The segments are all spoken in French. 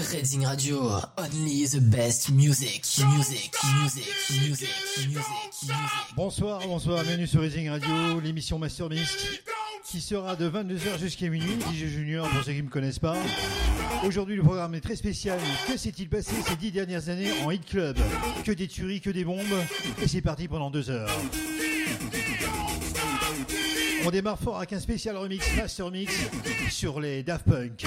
Reading Radio, only the best music, music, music, music, music, music. Bonsoir, bonsoir, bienvenue sur Reading Radio, l'émission Master Mix, qui sera de 22h jusqu'à minuit, DJ Junior pour ceux qui ne me connaissent pas. Aujourd'hui, le programme est très spécial. Que s'est-il passé ces dix dernières années en Hit Club? Que des tueries, que des bombes, et c'est parti pendant deux heures. On démarre fort avec un spécial remix Master Mix sur les Daft Punk.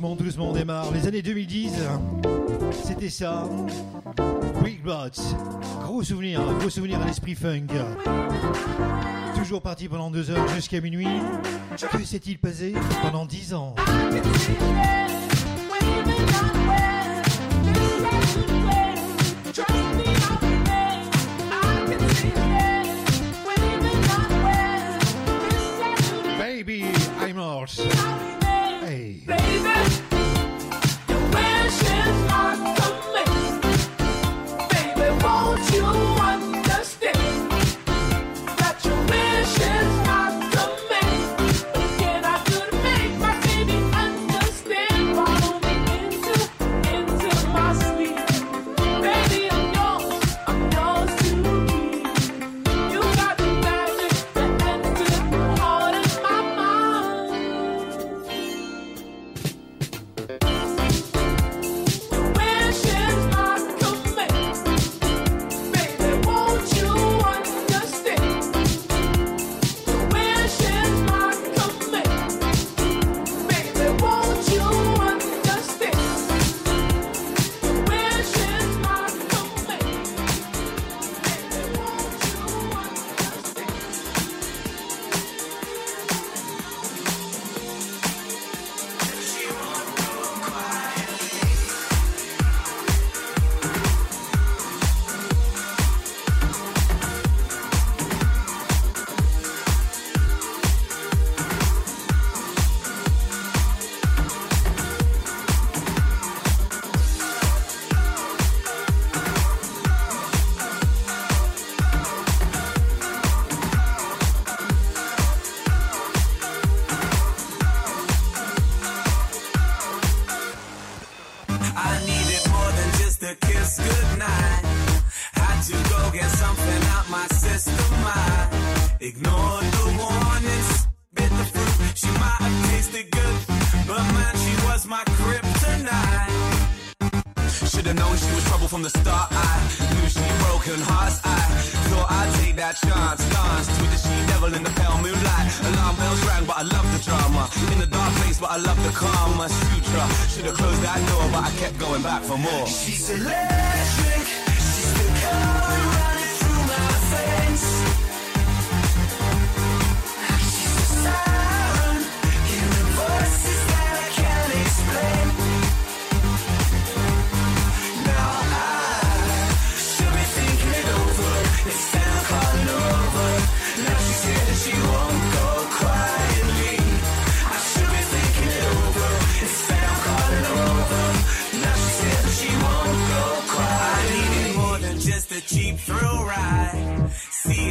Doucement, doucement on démarre. Les années 2010, c'était ça. Quick Bots. Gros souvenir, gros souvenir à l'esprit funk. Toujours parti pendant deux heures jusqu'à minuit. Que s'est-il passé pendant dix ans Baby, I'm yours.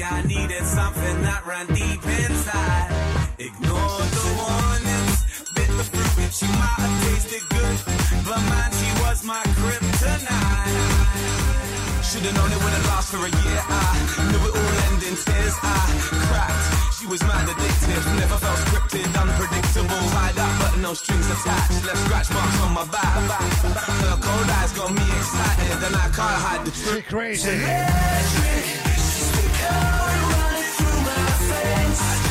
I needed something that ran deep inside. Ignore the warnings, bit the fruit which she might have tasted good, but man, she was my kryptonite. Should've known it wouldn't last for a year. I knew it all ending tears. I cracked. She was mad addictive. Never felt scripted, unpredictable. Tied up, but no strings attached. Left scratch marks on my back. Her cold eyes got me excited, and I can't hide the trick. Crazy. Electric. Running through my face.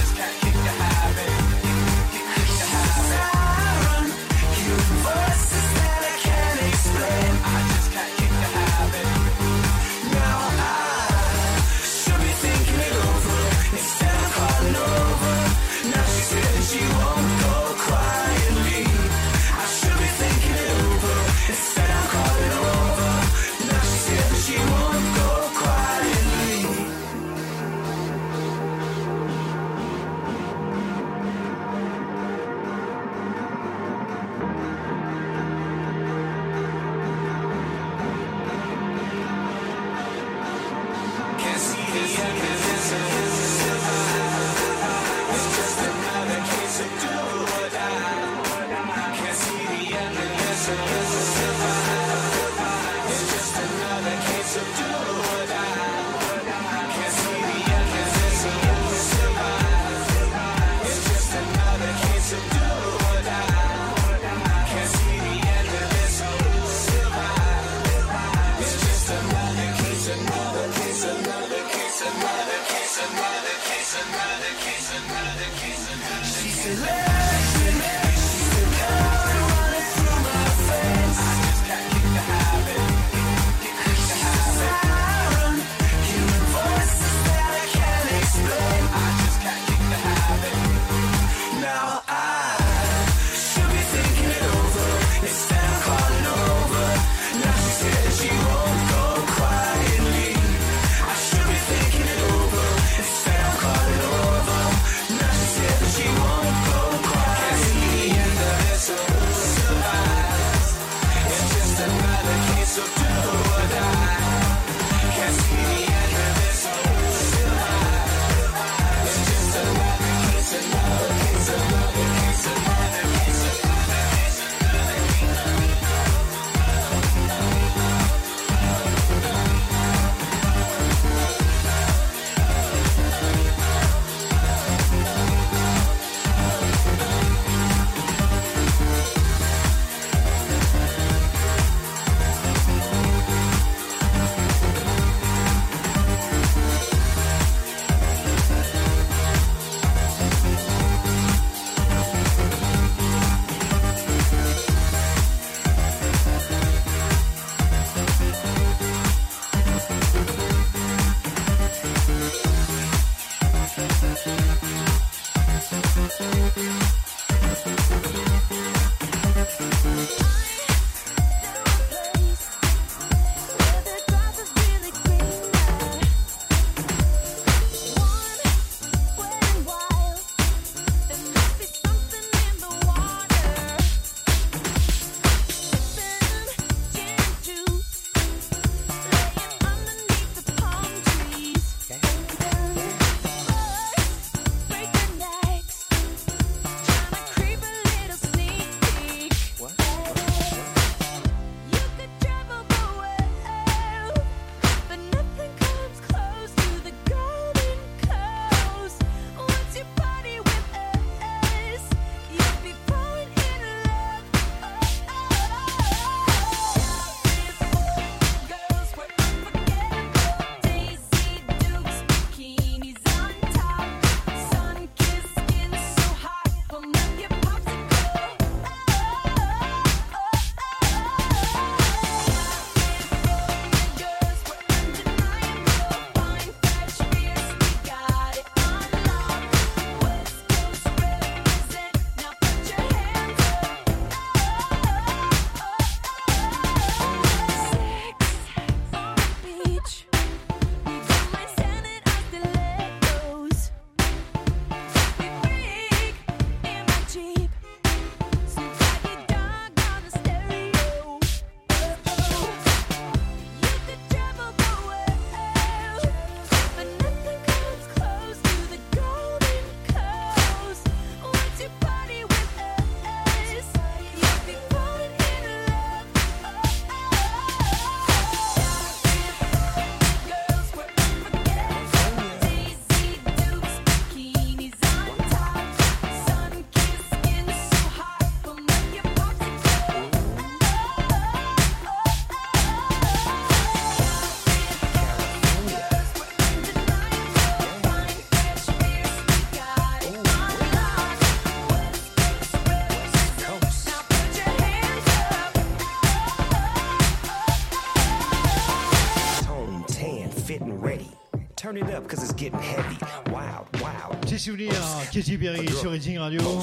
Souvenir, oh, Katy Perry oh, sur Radio. Oh,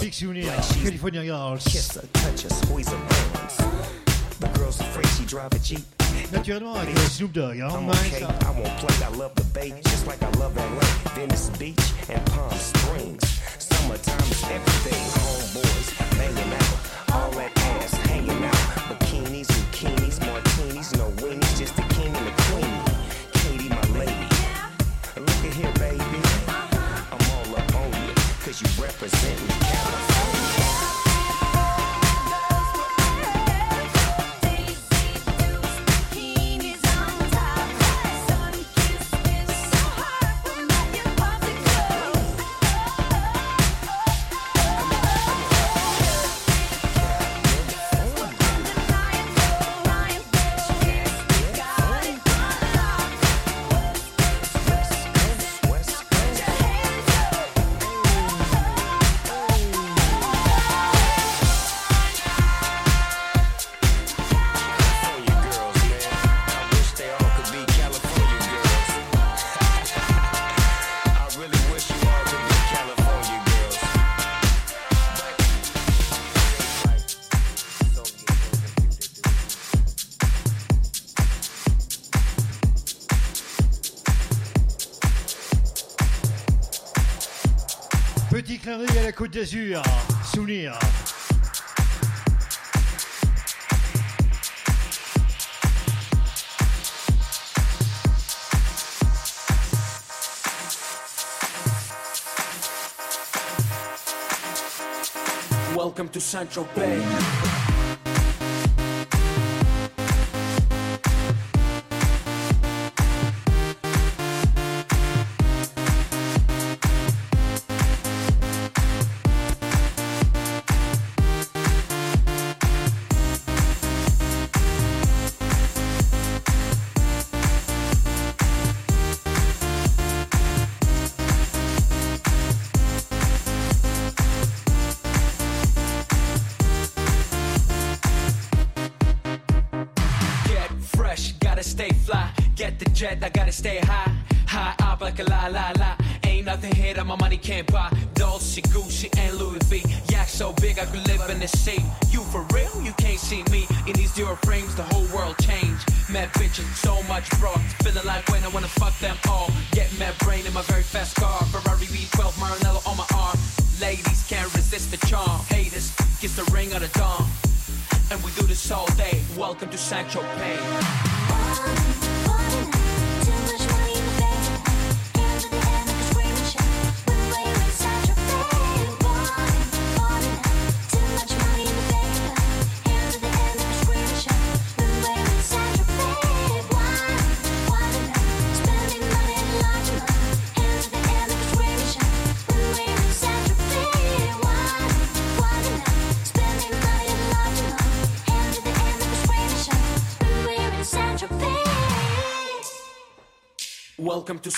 Big Souvenir, California Girls. Naturellement avec Snoop Dogg, hein? okay. I won't play, I love the just like I love LA, Venice Beach and Palm Springs. Summertime is everything, homeboys out. Côte d'Azur, Souvenir. Welcome to Central Bay.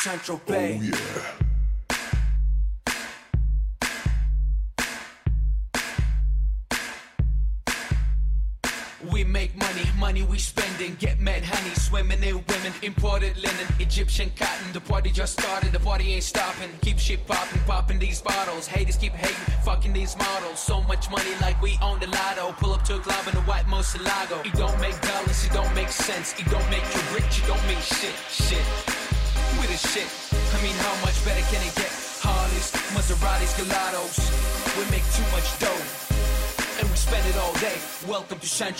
Central Bay. Oh, yeah.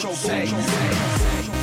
Say. Bay.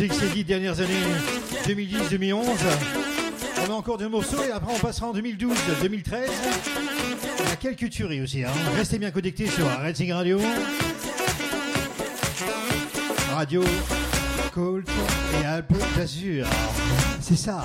musique ces dix dernières années, 2010-2011. On a encore deux morceaux et après on passera en 2012-2013. Il y quelques tueries aussi. Hein. Restez bien connectés sur Racing Radio. Radio Colt et Alpes d'Azur. C'est ça.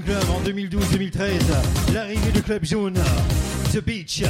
Club en 2012-2013. L'arrivée du club jaune, The Beach.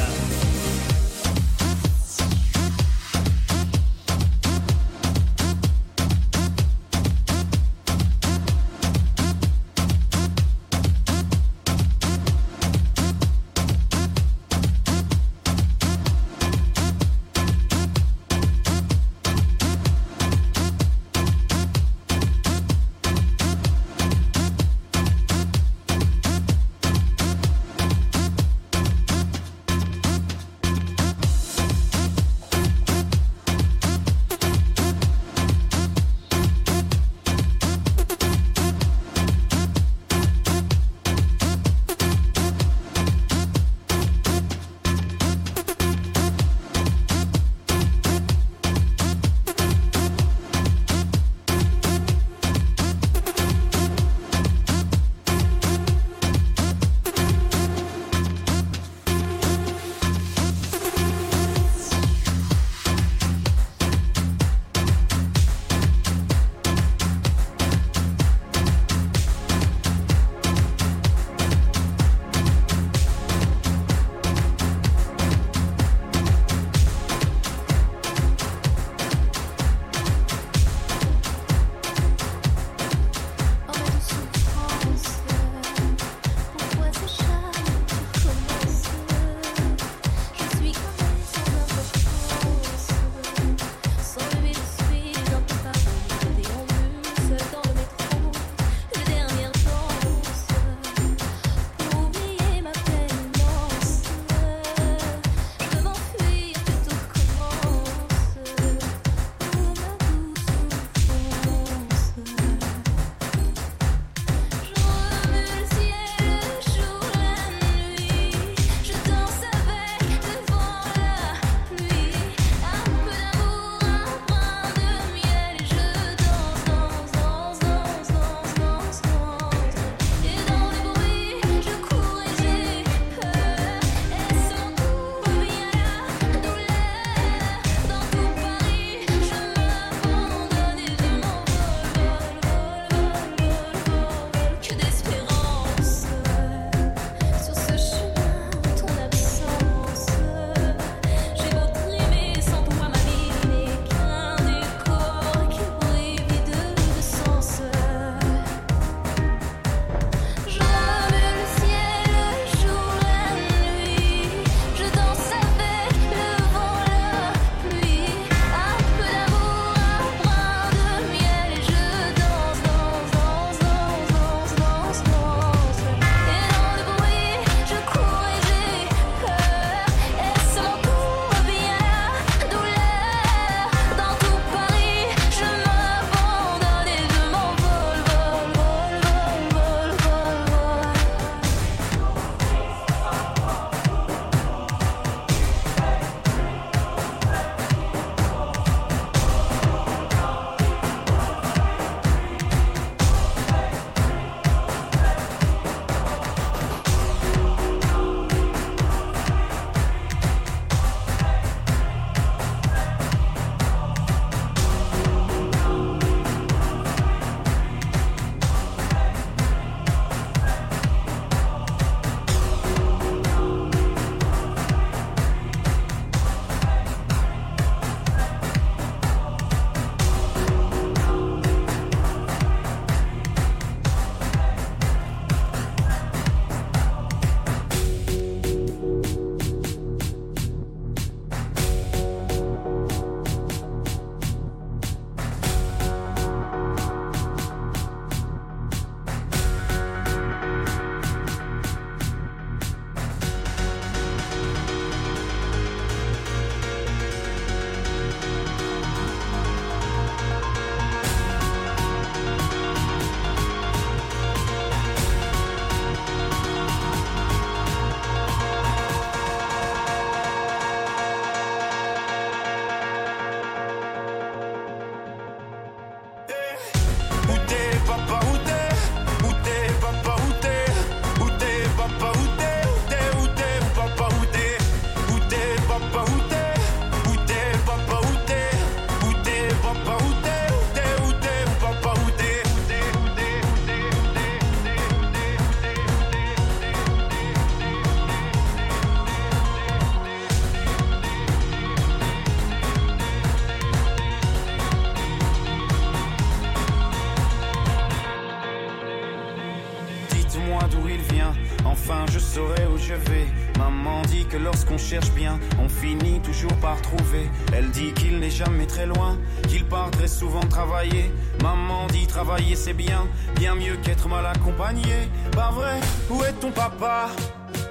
C'est bien, bien mieux qu'être mal accompagné. Pas vrai, où est ton papa?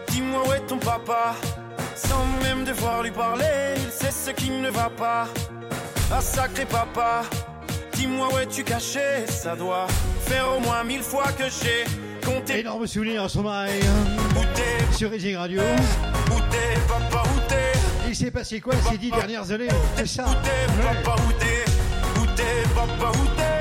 Dis-moi où est ton papa? Sans même devoir lui parler, il sait ce qui ne va pas. Ah sacré papa, dis-moi où es-tu caché? Ça doit faire au moins mille fois que j'ai compté. Énorme souvenir sur Marie. Sur Racing Radio. Où t'es, papa, où t'es? Il s'est passé quoi ces dix dernières années? C'est ça. Papa, où t'es? Où t'es, papa, où t'es?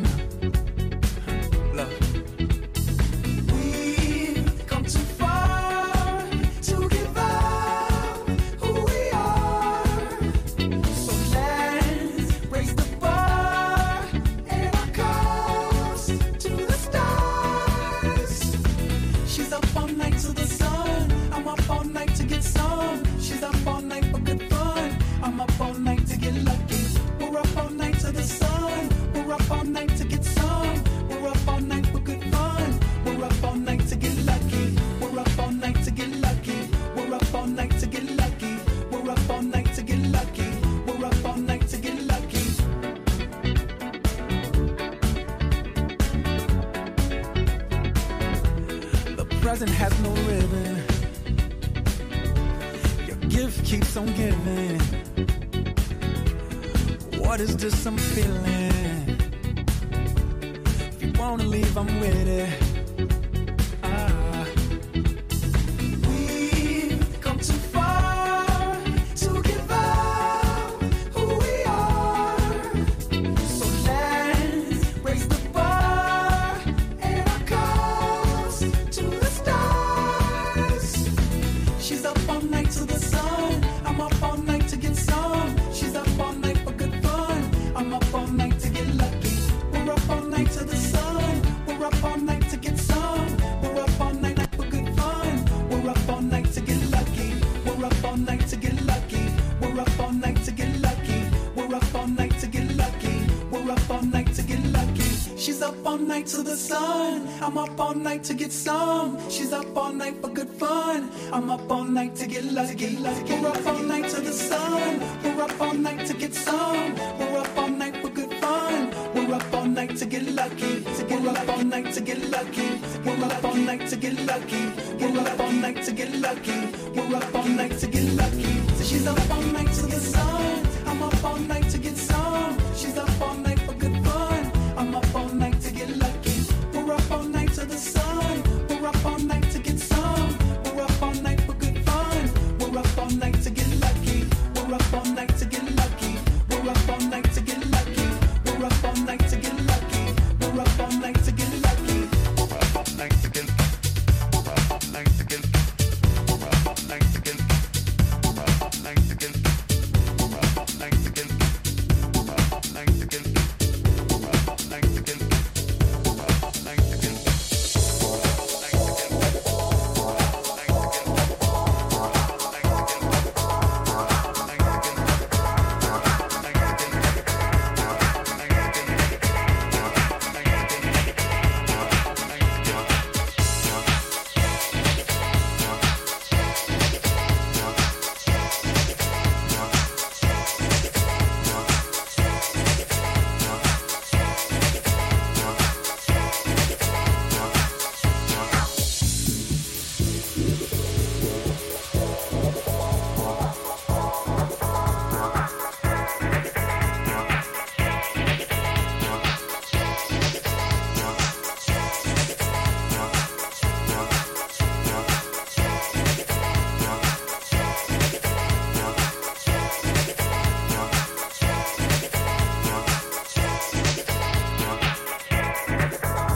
Night to get some. She's up all night for good fun. I'm up all night to get lucky. We're up all night to the sun. We're up all night to get some. We're up all night for good fun. We're up all night to get lucky. We're up all night to get lucky. We're up all night to get lucky. We're up all night to get lucky.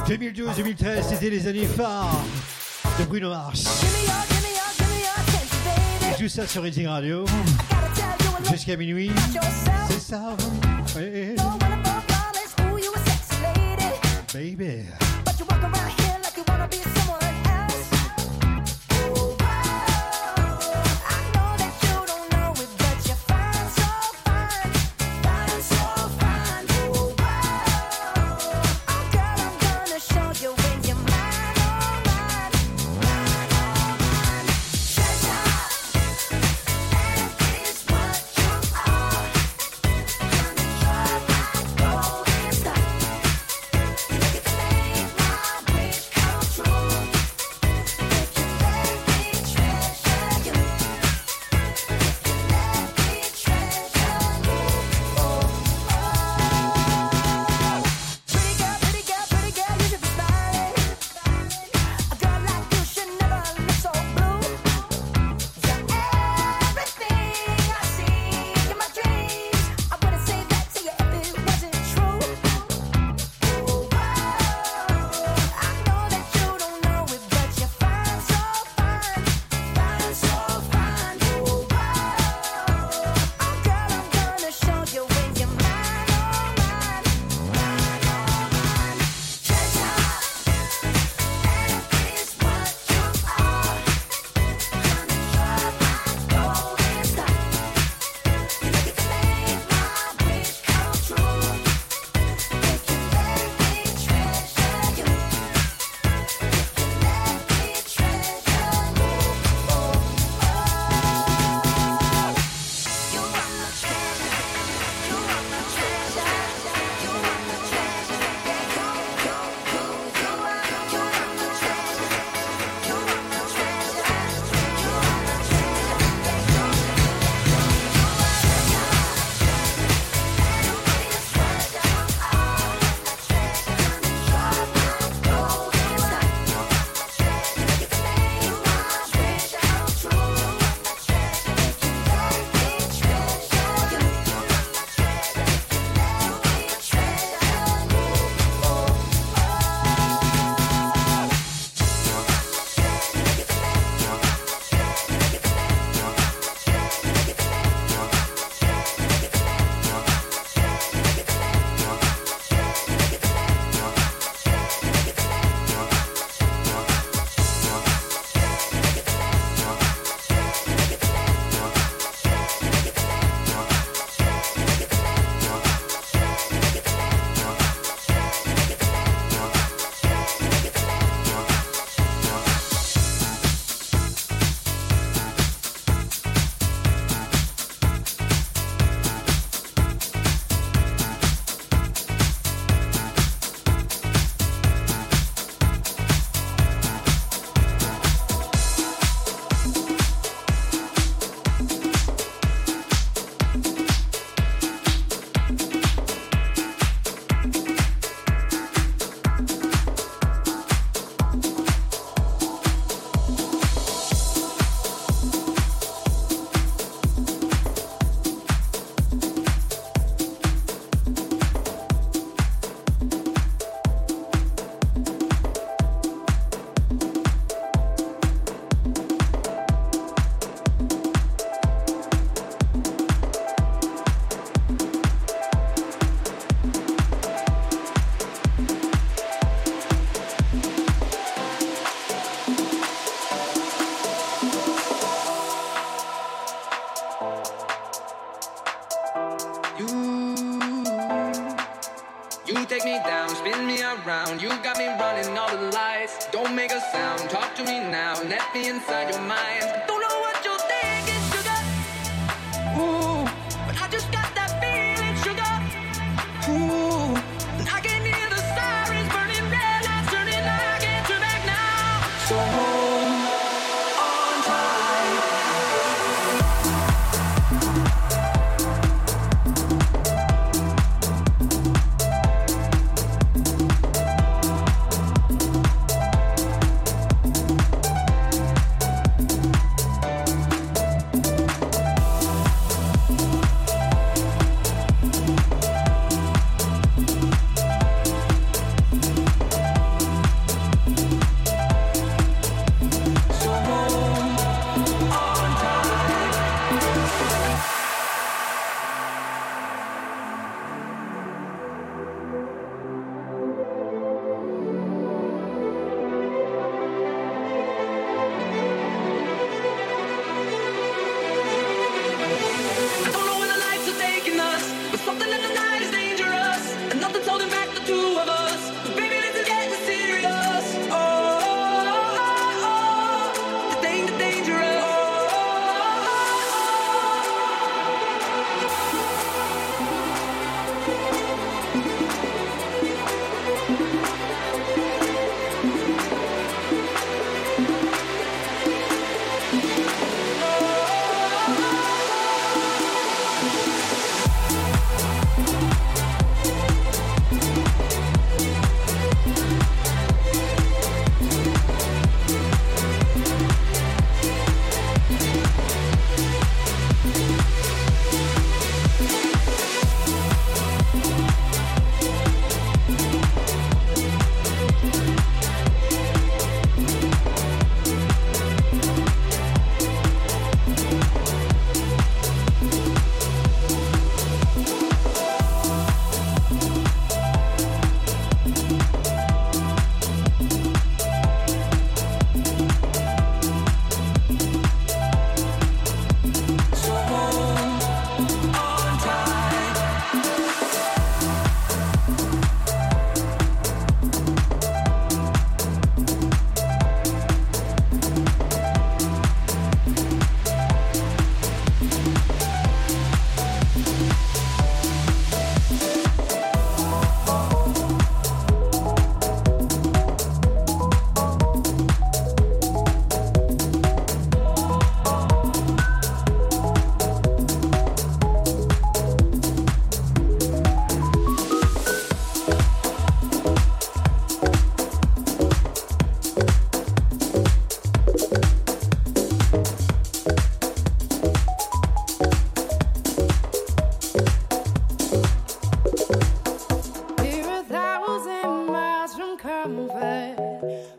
2012-2013, c'était les années phares de Bruno Mars. Et tout ça sur Rating Radio jusqu'à minuit. C'est ça. Baby.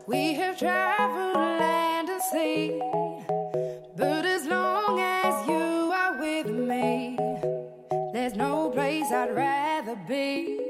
We have traveled land and sea, but as long as you are with me, there's no place I'd rather be.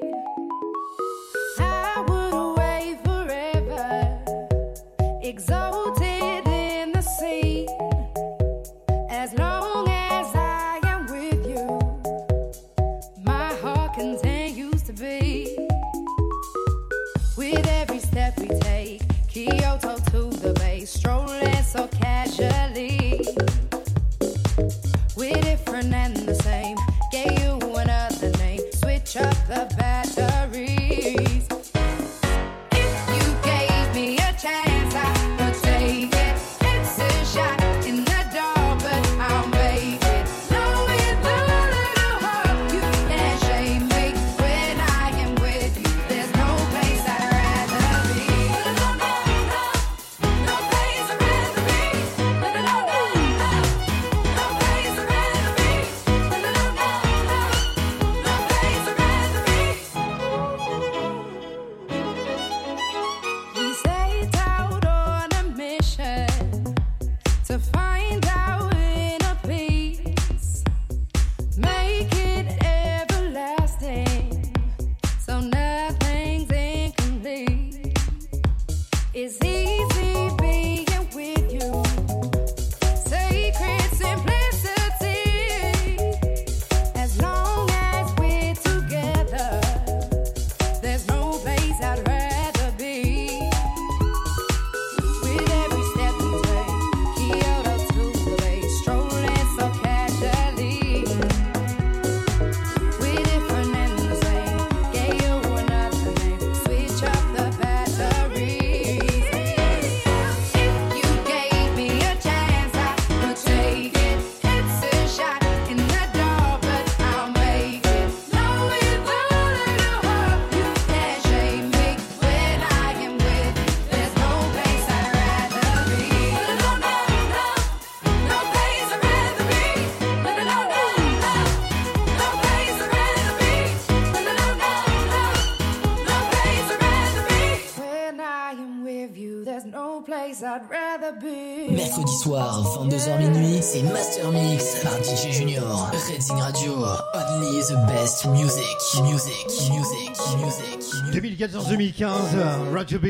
mercredi soir, 22h minuit, c'est Master Mix par DJ Junior. Redding Radio, only the best music, music, music, music. 2014-2015, Radio B,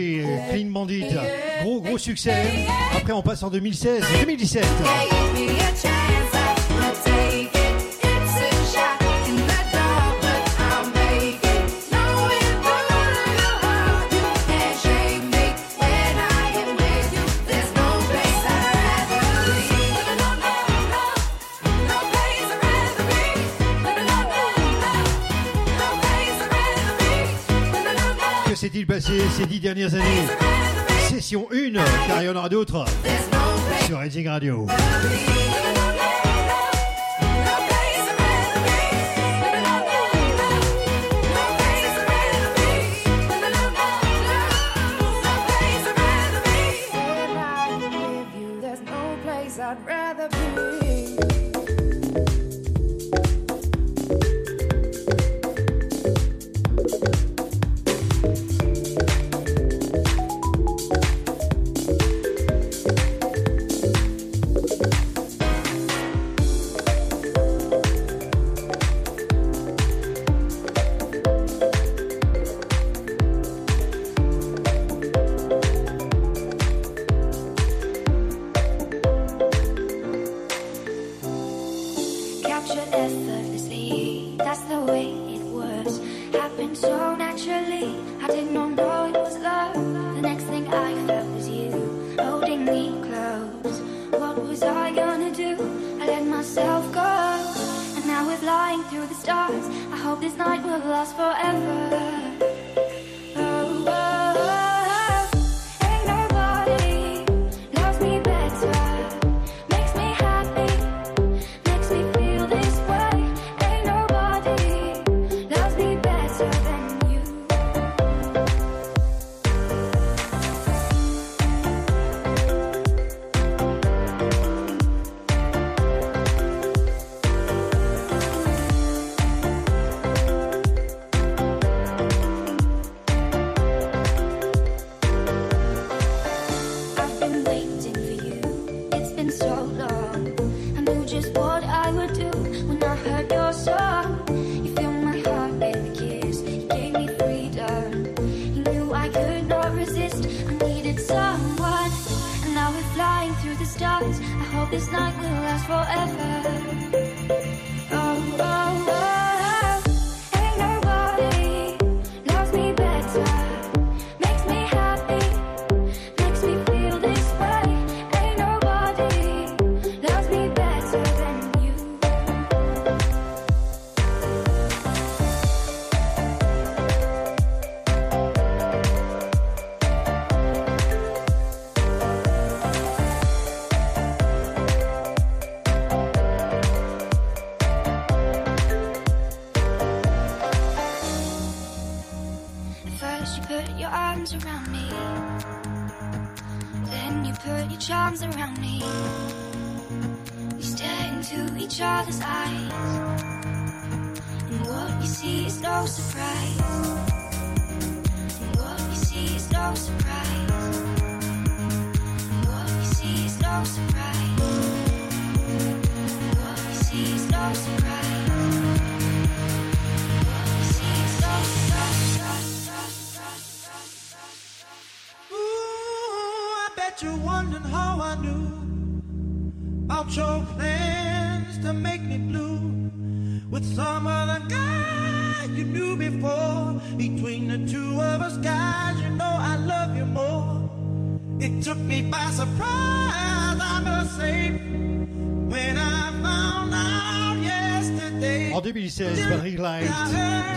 Clean Bandit, gros gros succès. Après on passe en 2016, 2017. ces dix dernières années. Session 1, car il y en aura d'autres sur Racing Radio.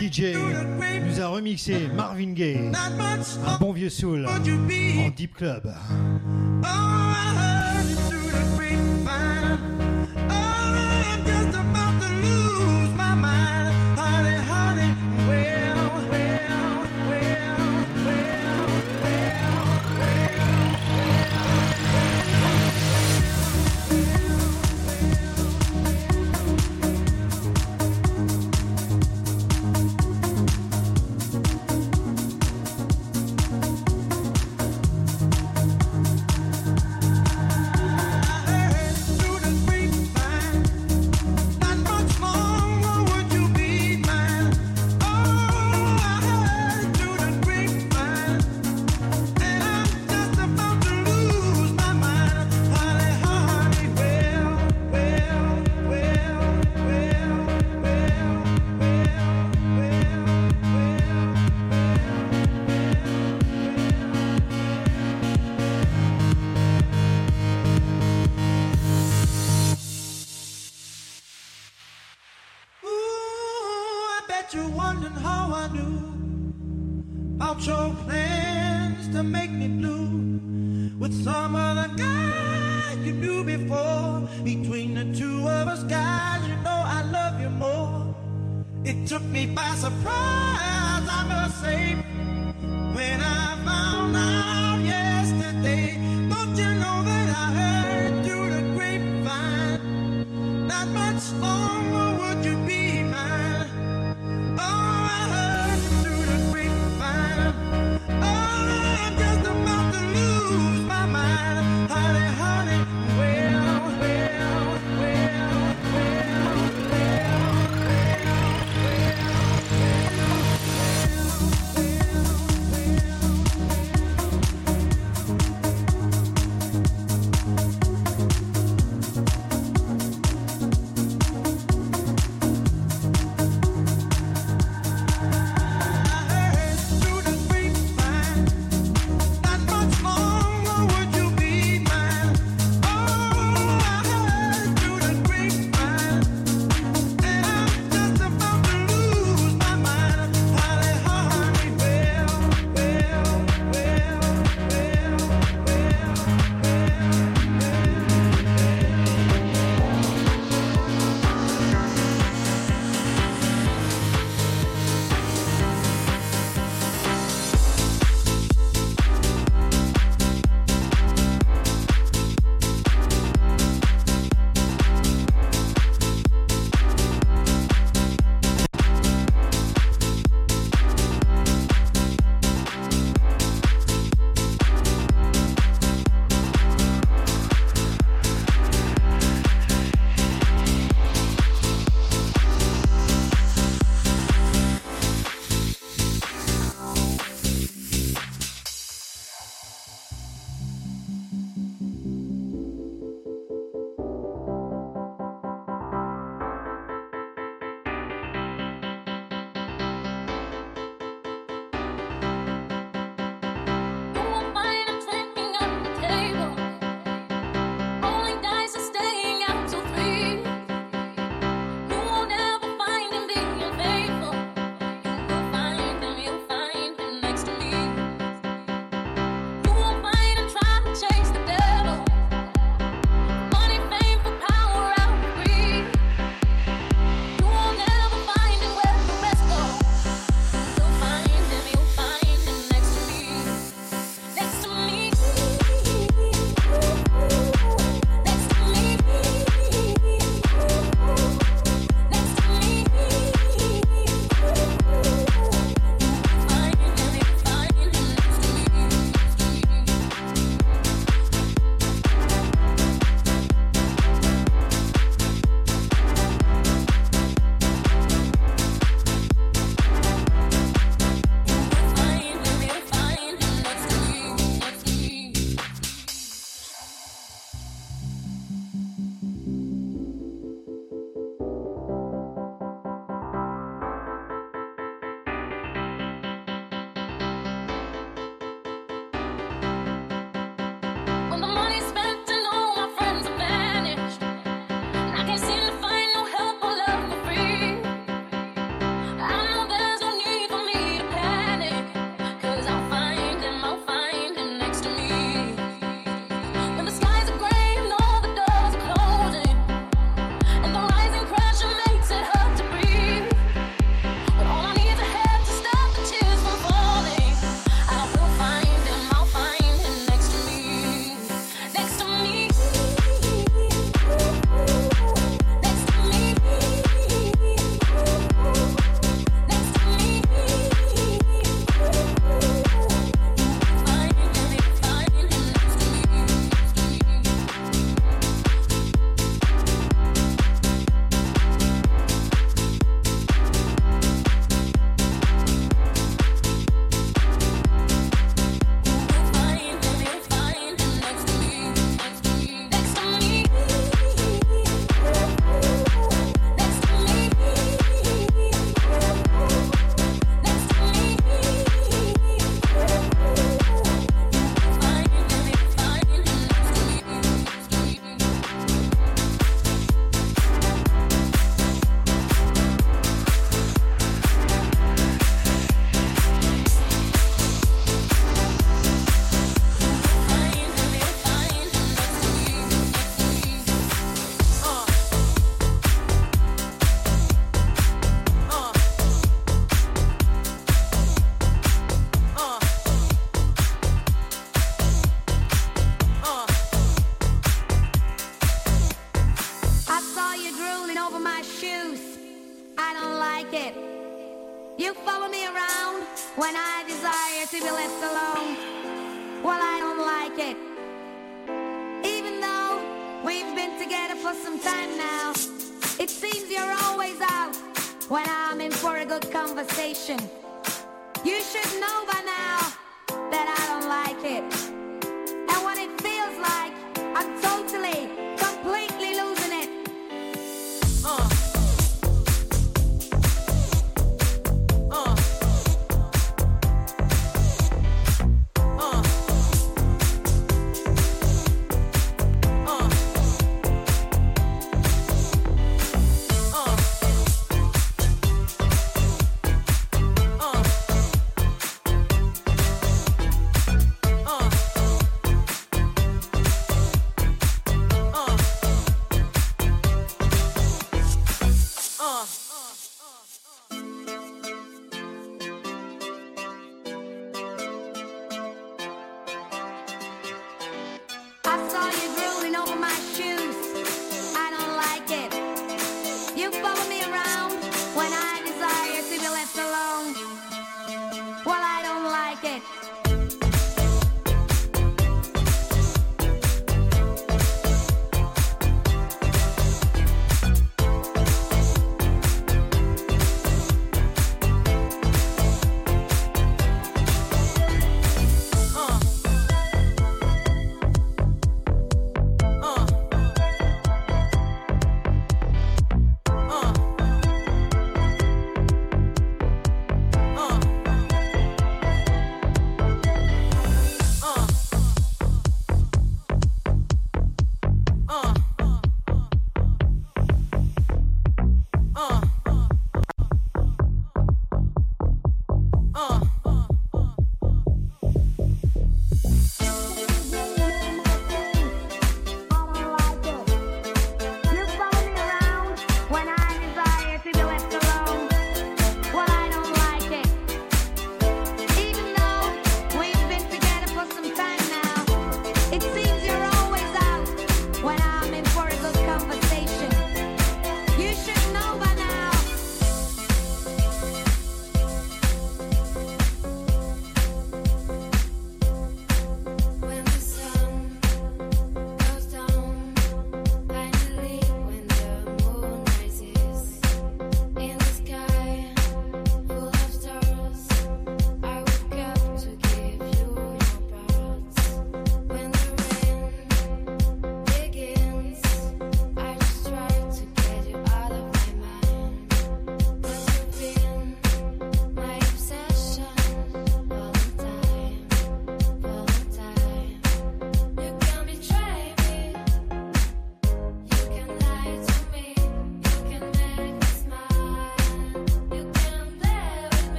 DJ, nous a remixé Marvin Gaye, un bon vieux soul, en Deep Club.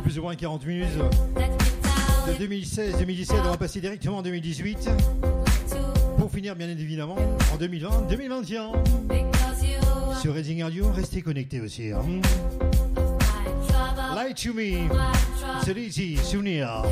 plus ou moins 40 minutes. De 2016-2017, on va passer directement en 2018. Pour finir, bien évidemment, en 2020-2021. Sur Reading Radio, restez connectés aussi. Hein. To me, c'est Souvenir.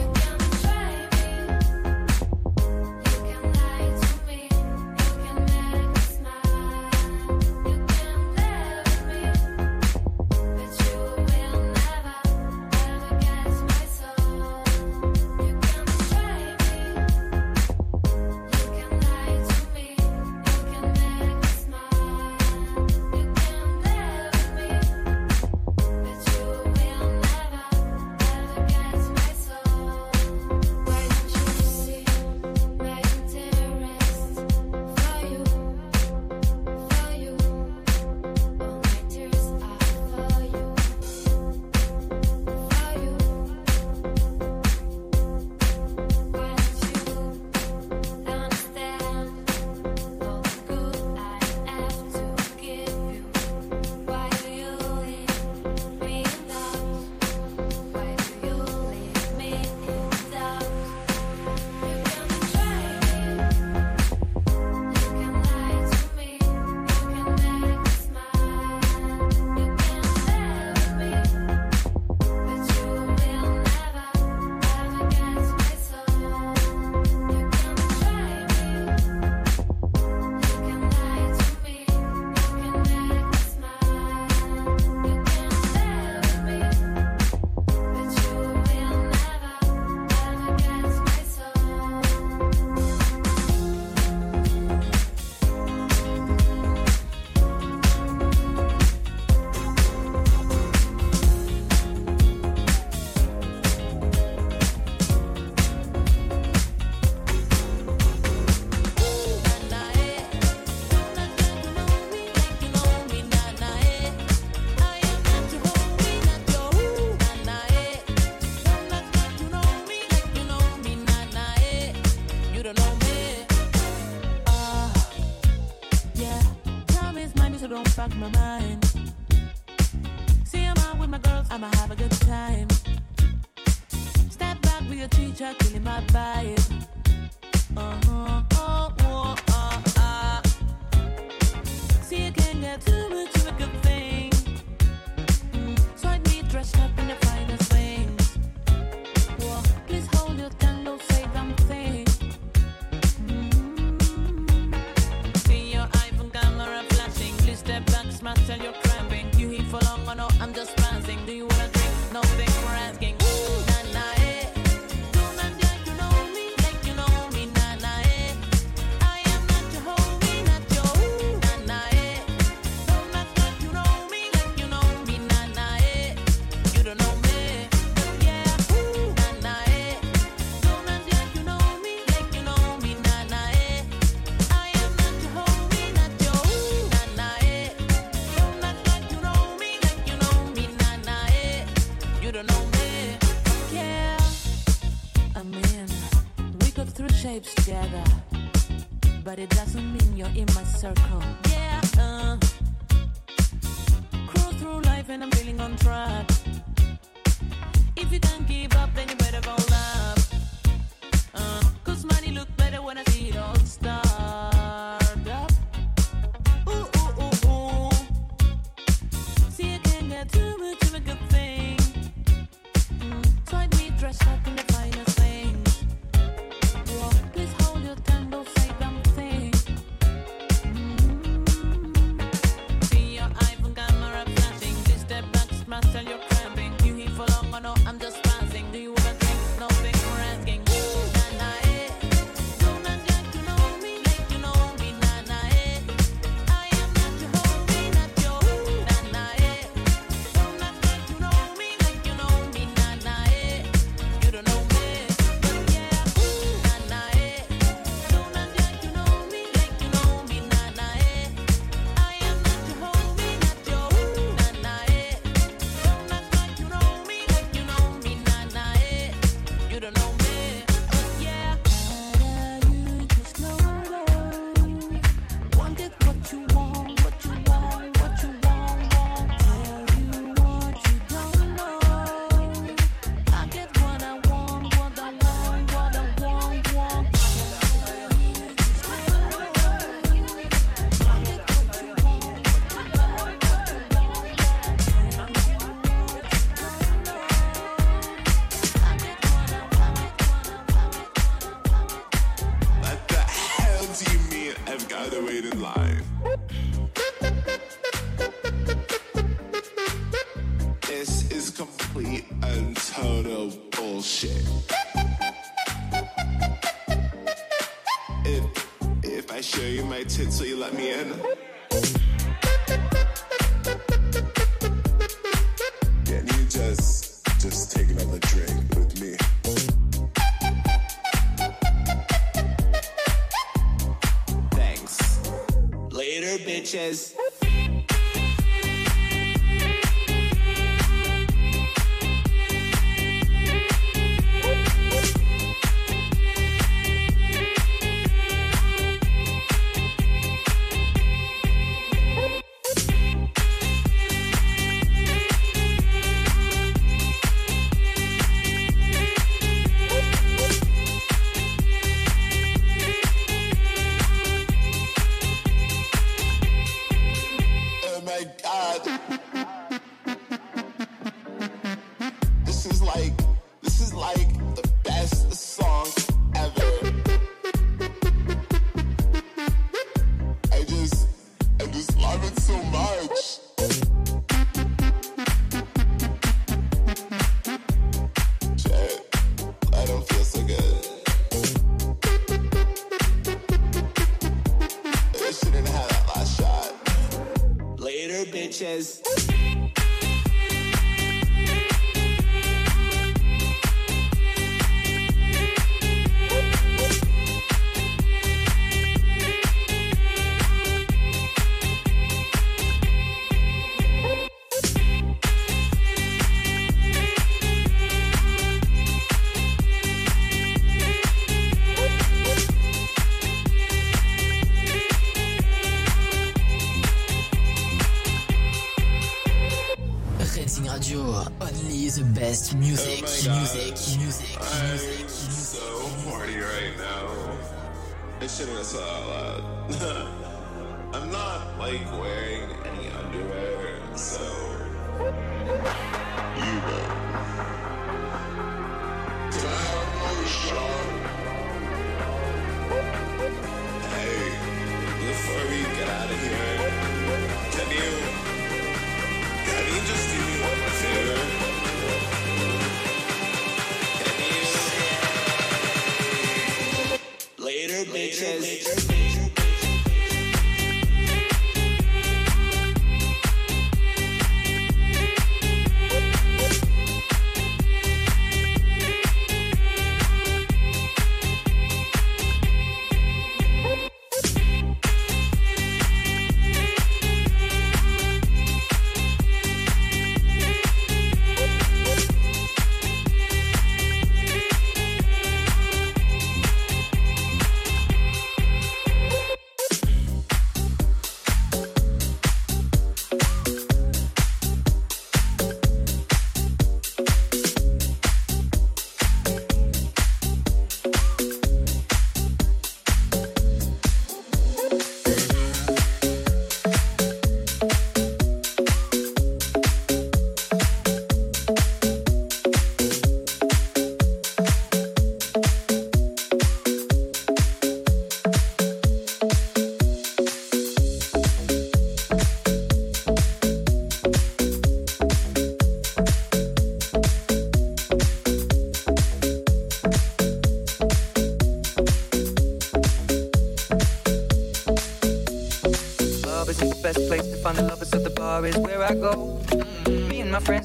But it doesn't mean you're in my circle.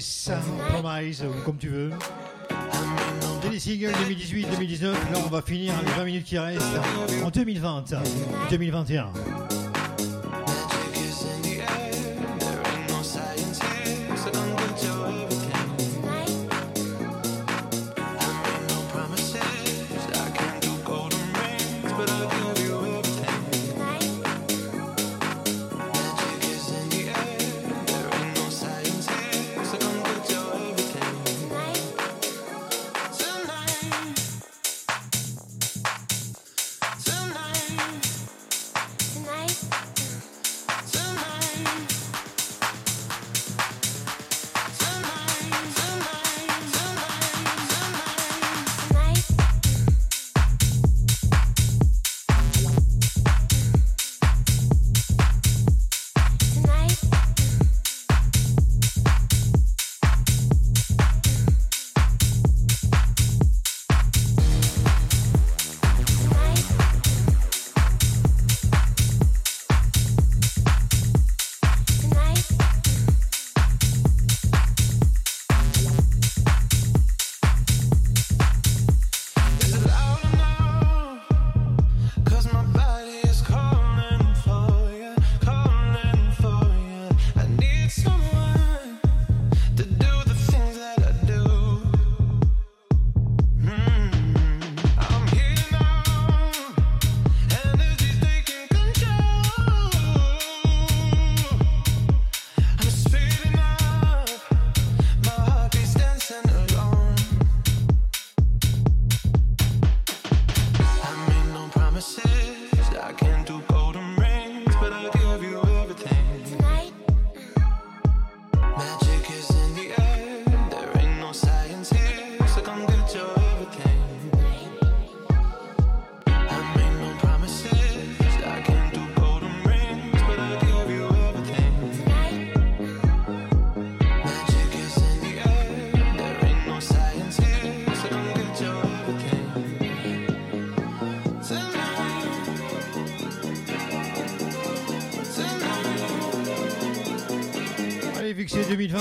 Promise, ou euh, comme tu veux. Et les singles 2018-2019, là on va finir les 20 minutes qui restent en 2020, 2021.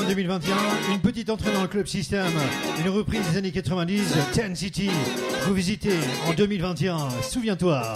2021, une petite entrée dans le club système, une reprise des années 90, Ten City, revisité en 2021. Souviens-toi.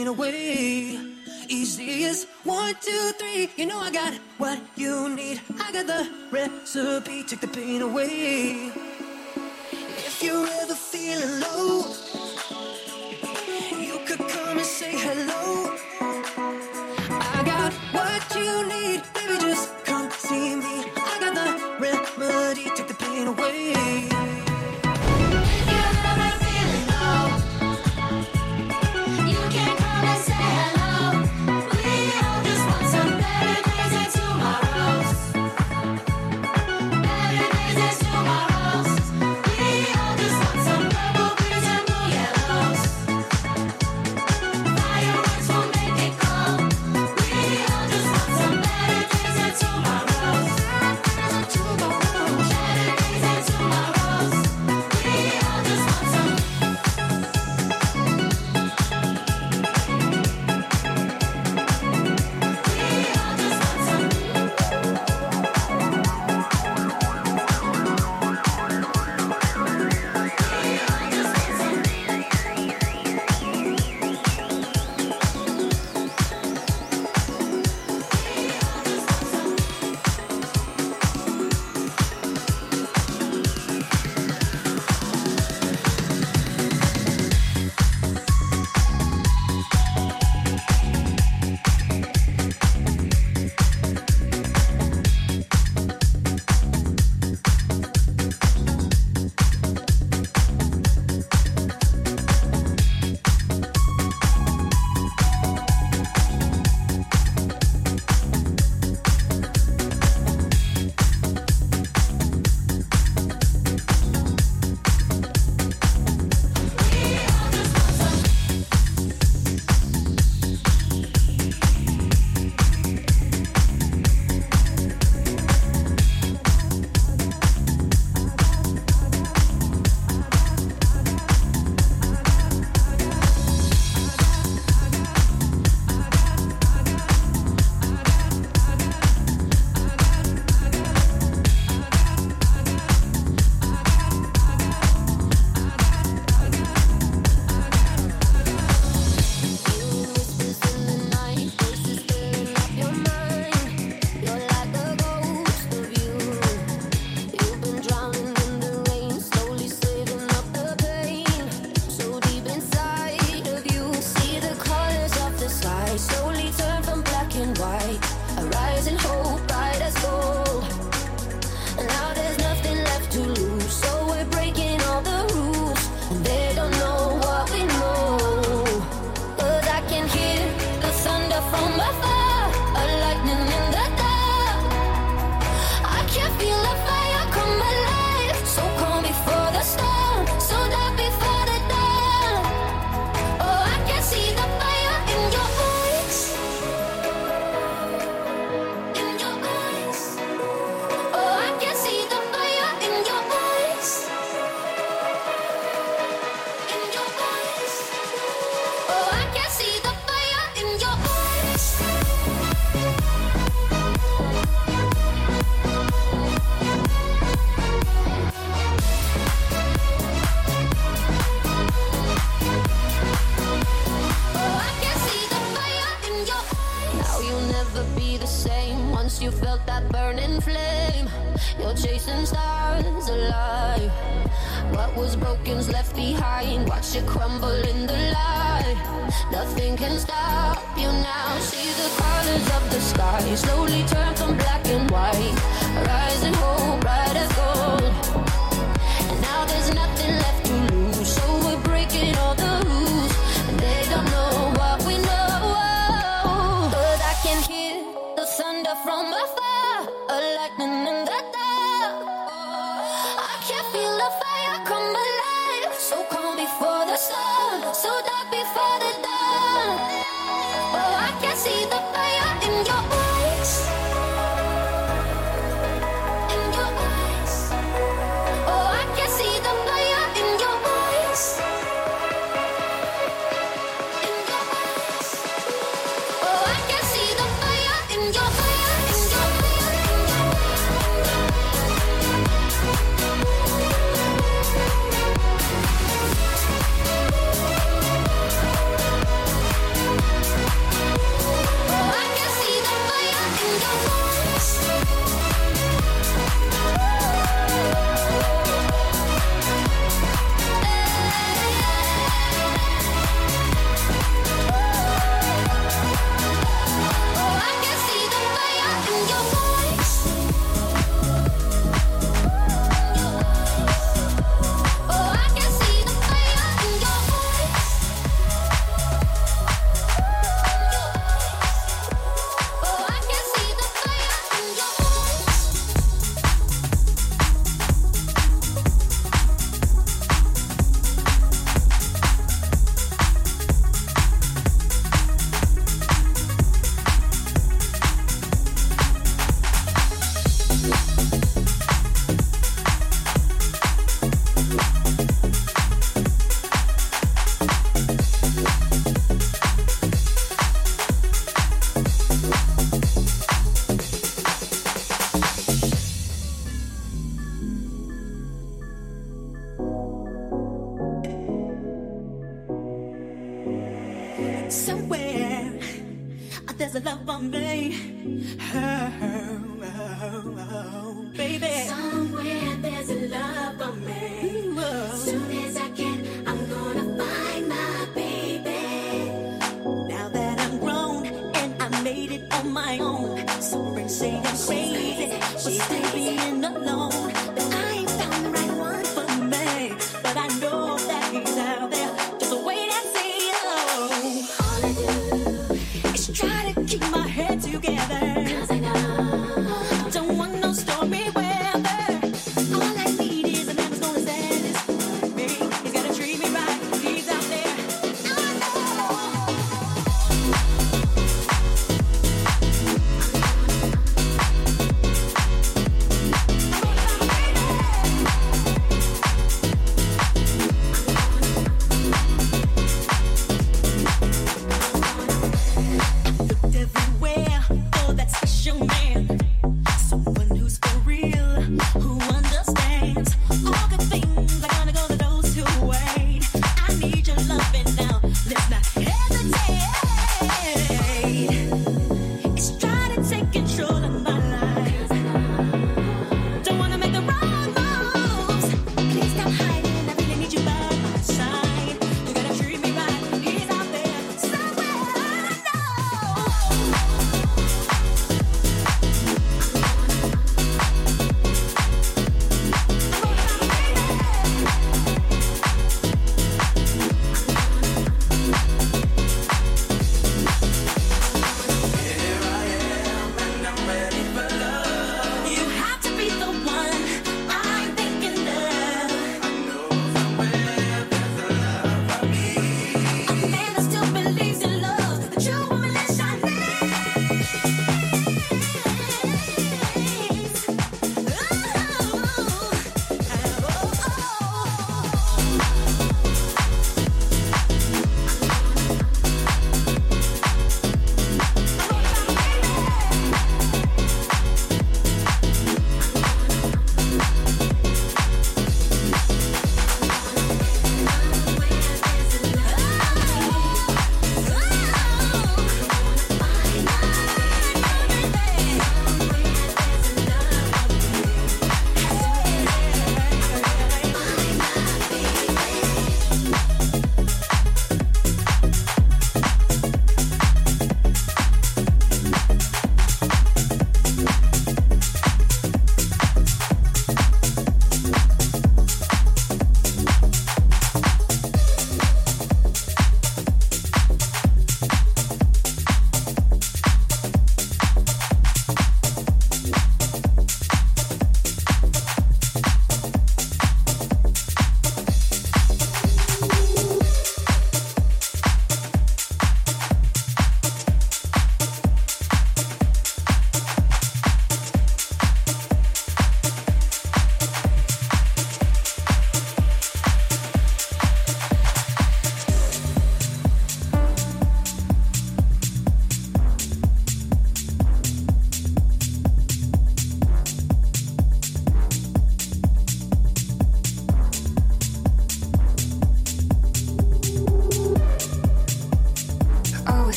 in a way. Easy as one, two, three. You know I got what you need. I got the recipe. Take the pain away.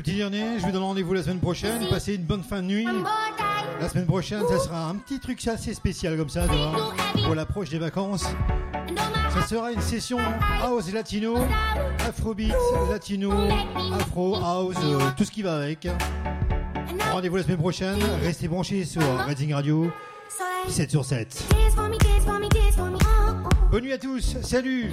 petit dernier. Je vous donne rendez-vous la semaine prochaine. Passez une bonne fin de nuit. La semaine prochaine, ça sera un petit truc assez spécial comme ça, dehors, pour l'approche des vacances. Ça sera une session house latino, afrobeat latino, afro house, euh, tout ce qui va avec. Rendez-vous la semaine prochaine. Restez branchés sur Reading Radio 7 sur 7. Bonne nuit à tous. Salut.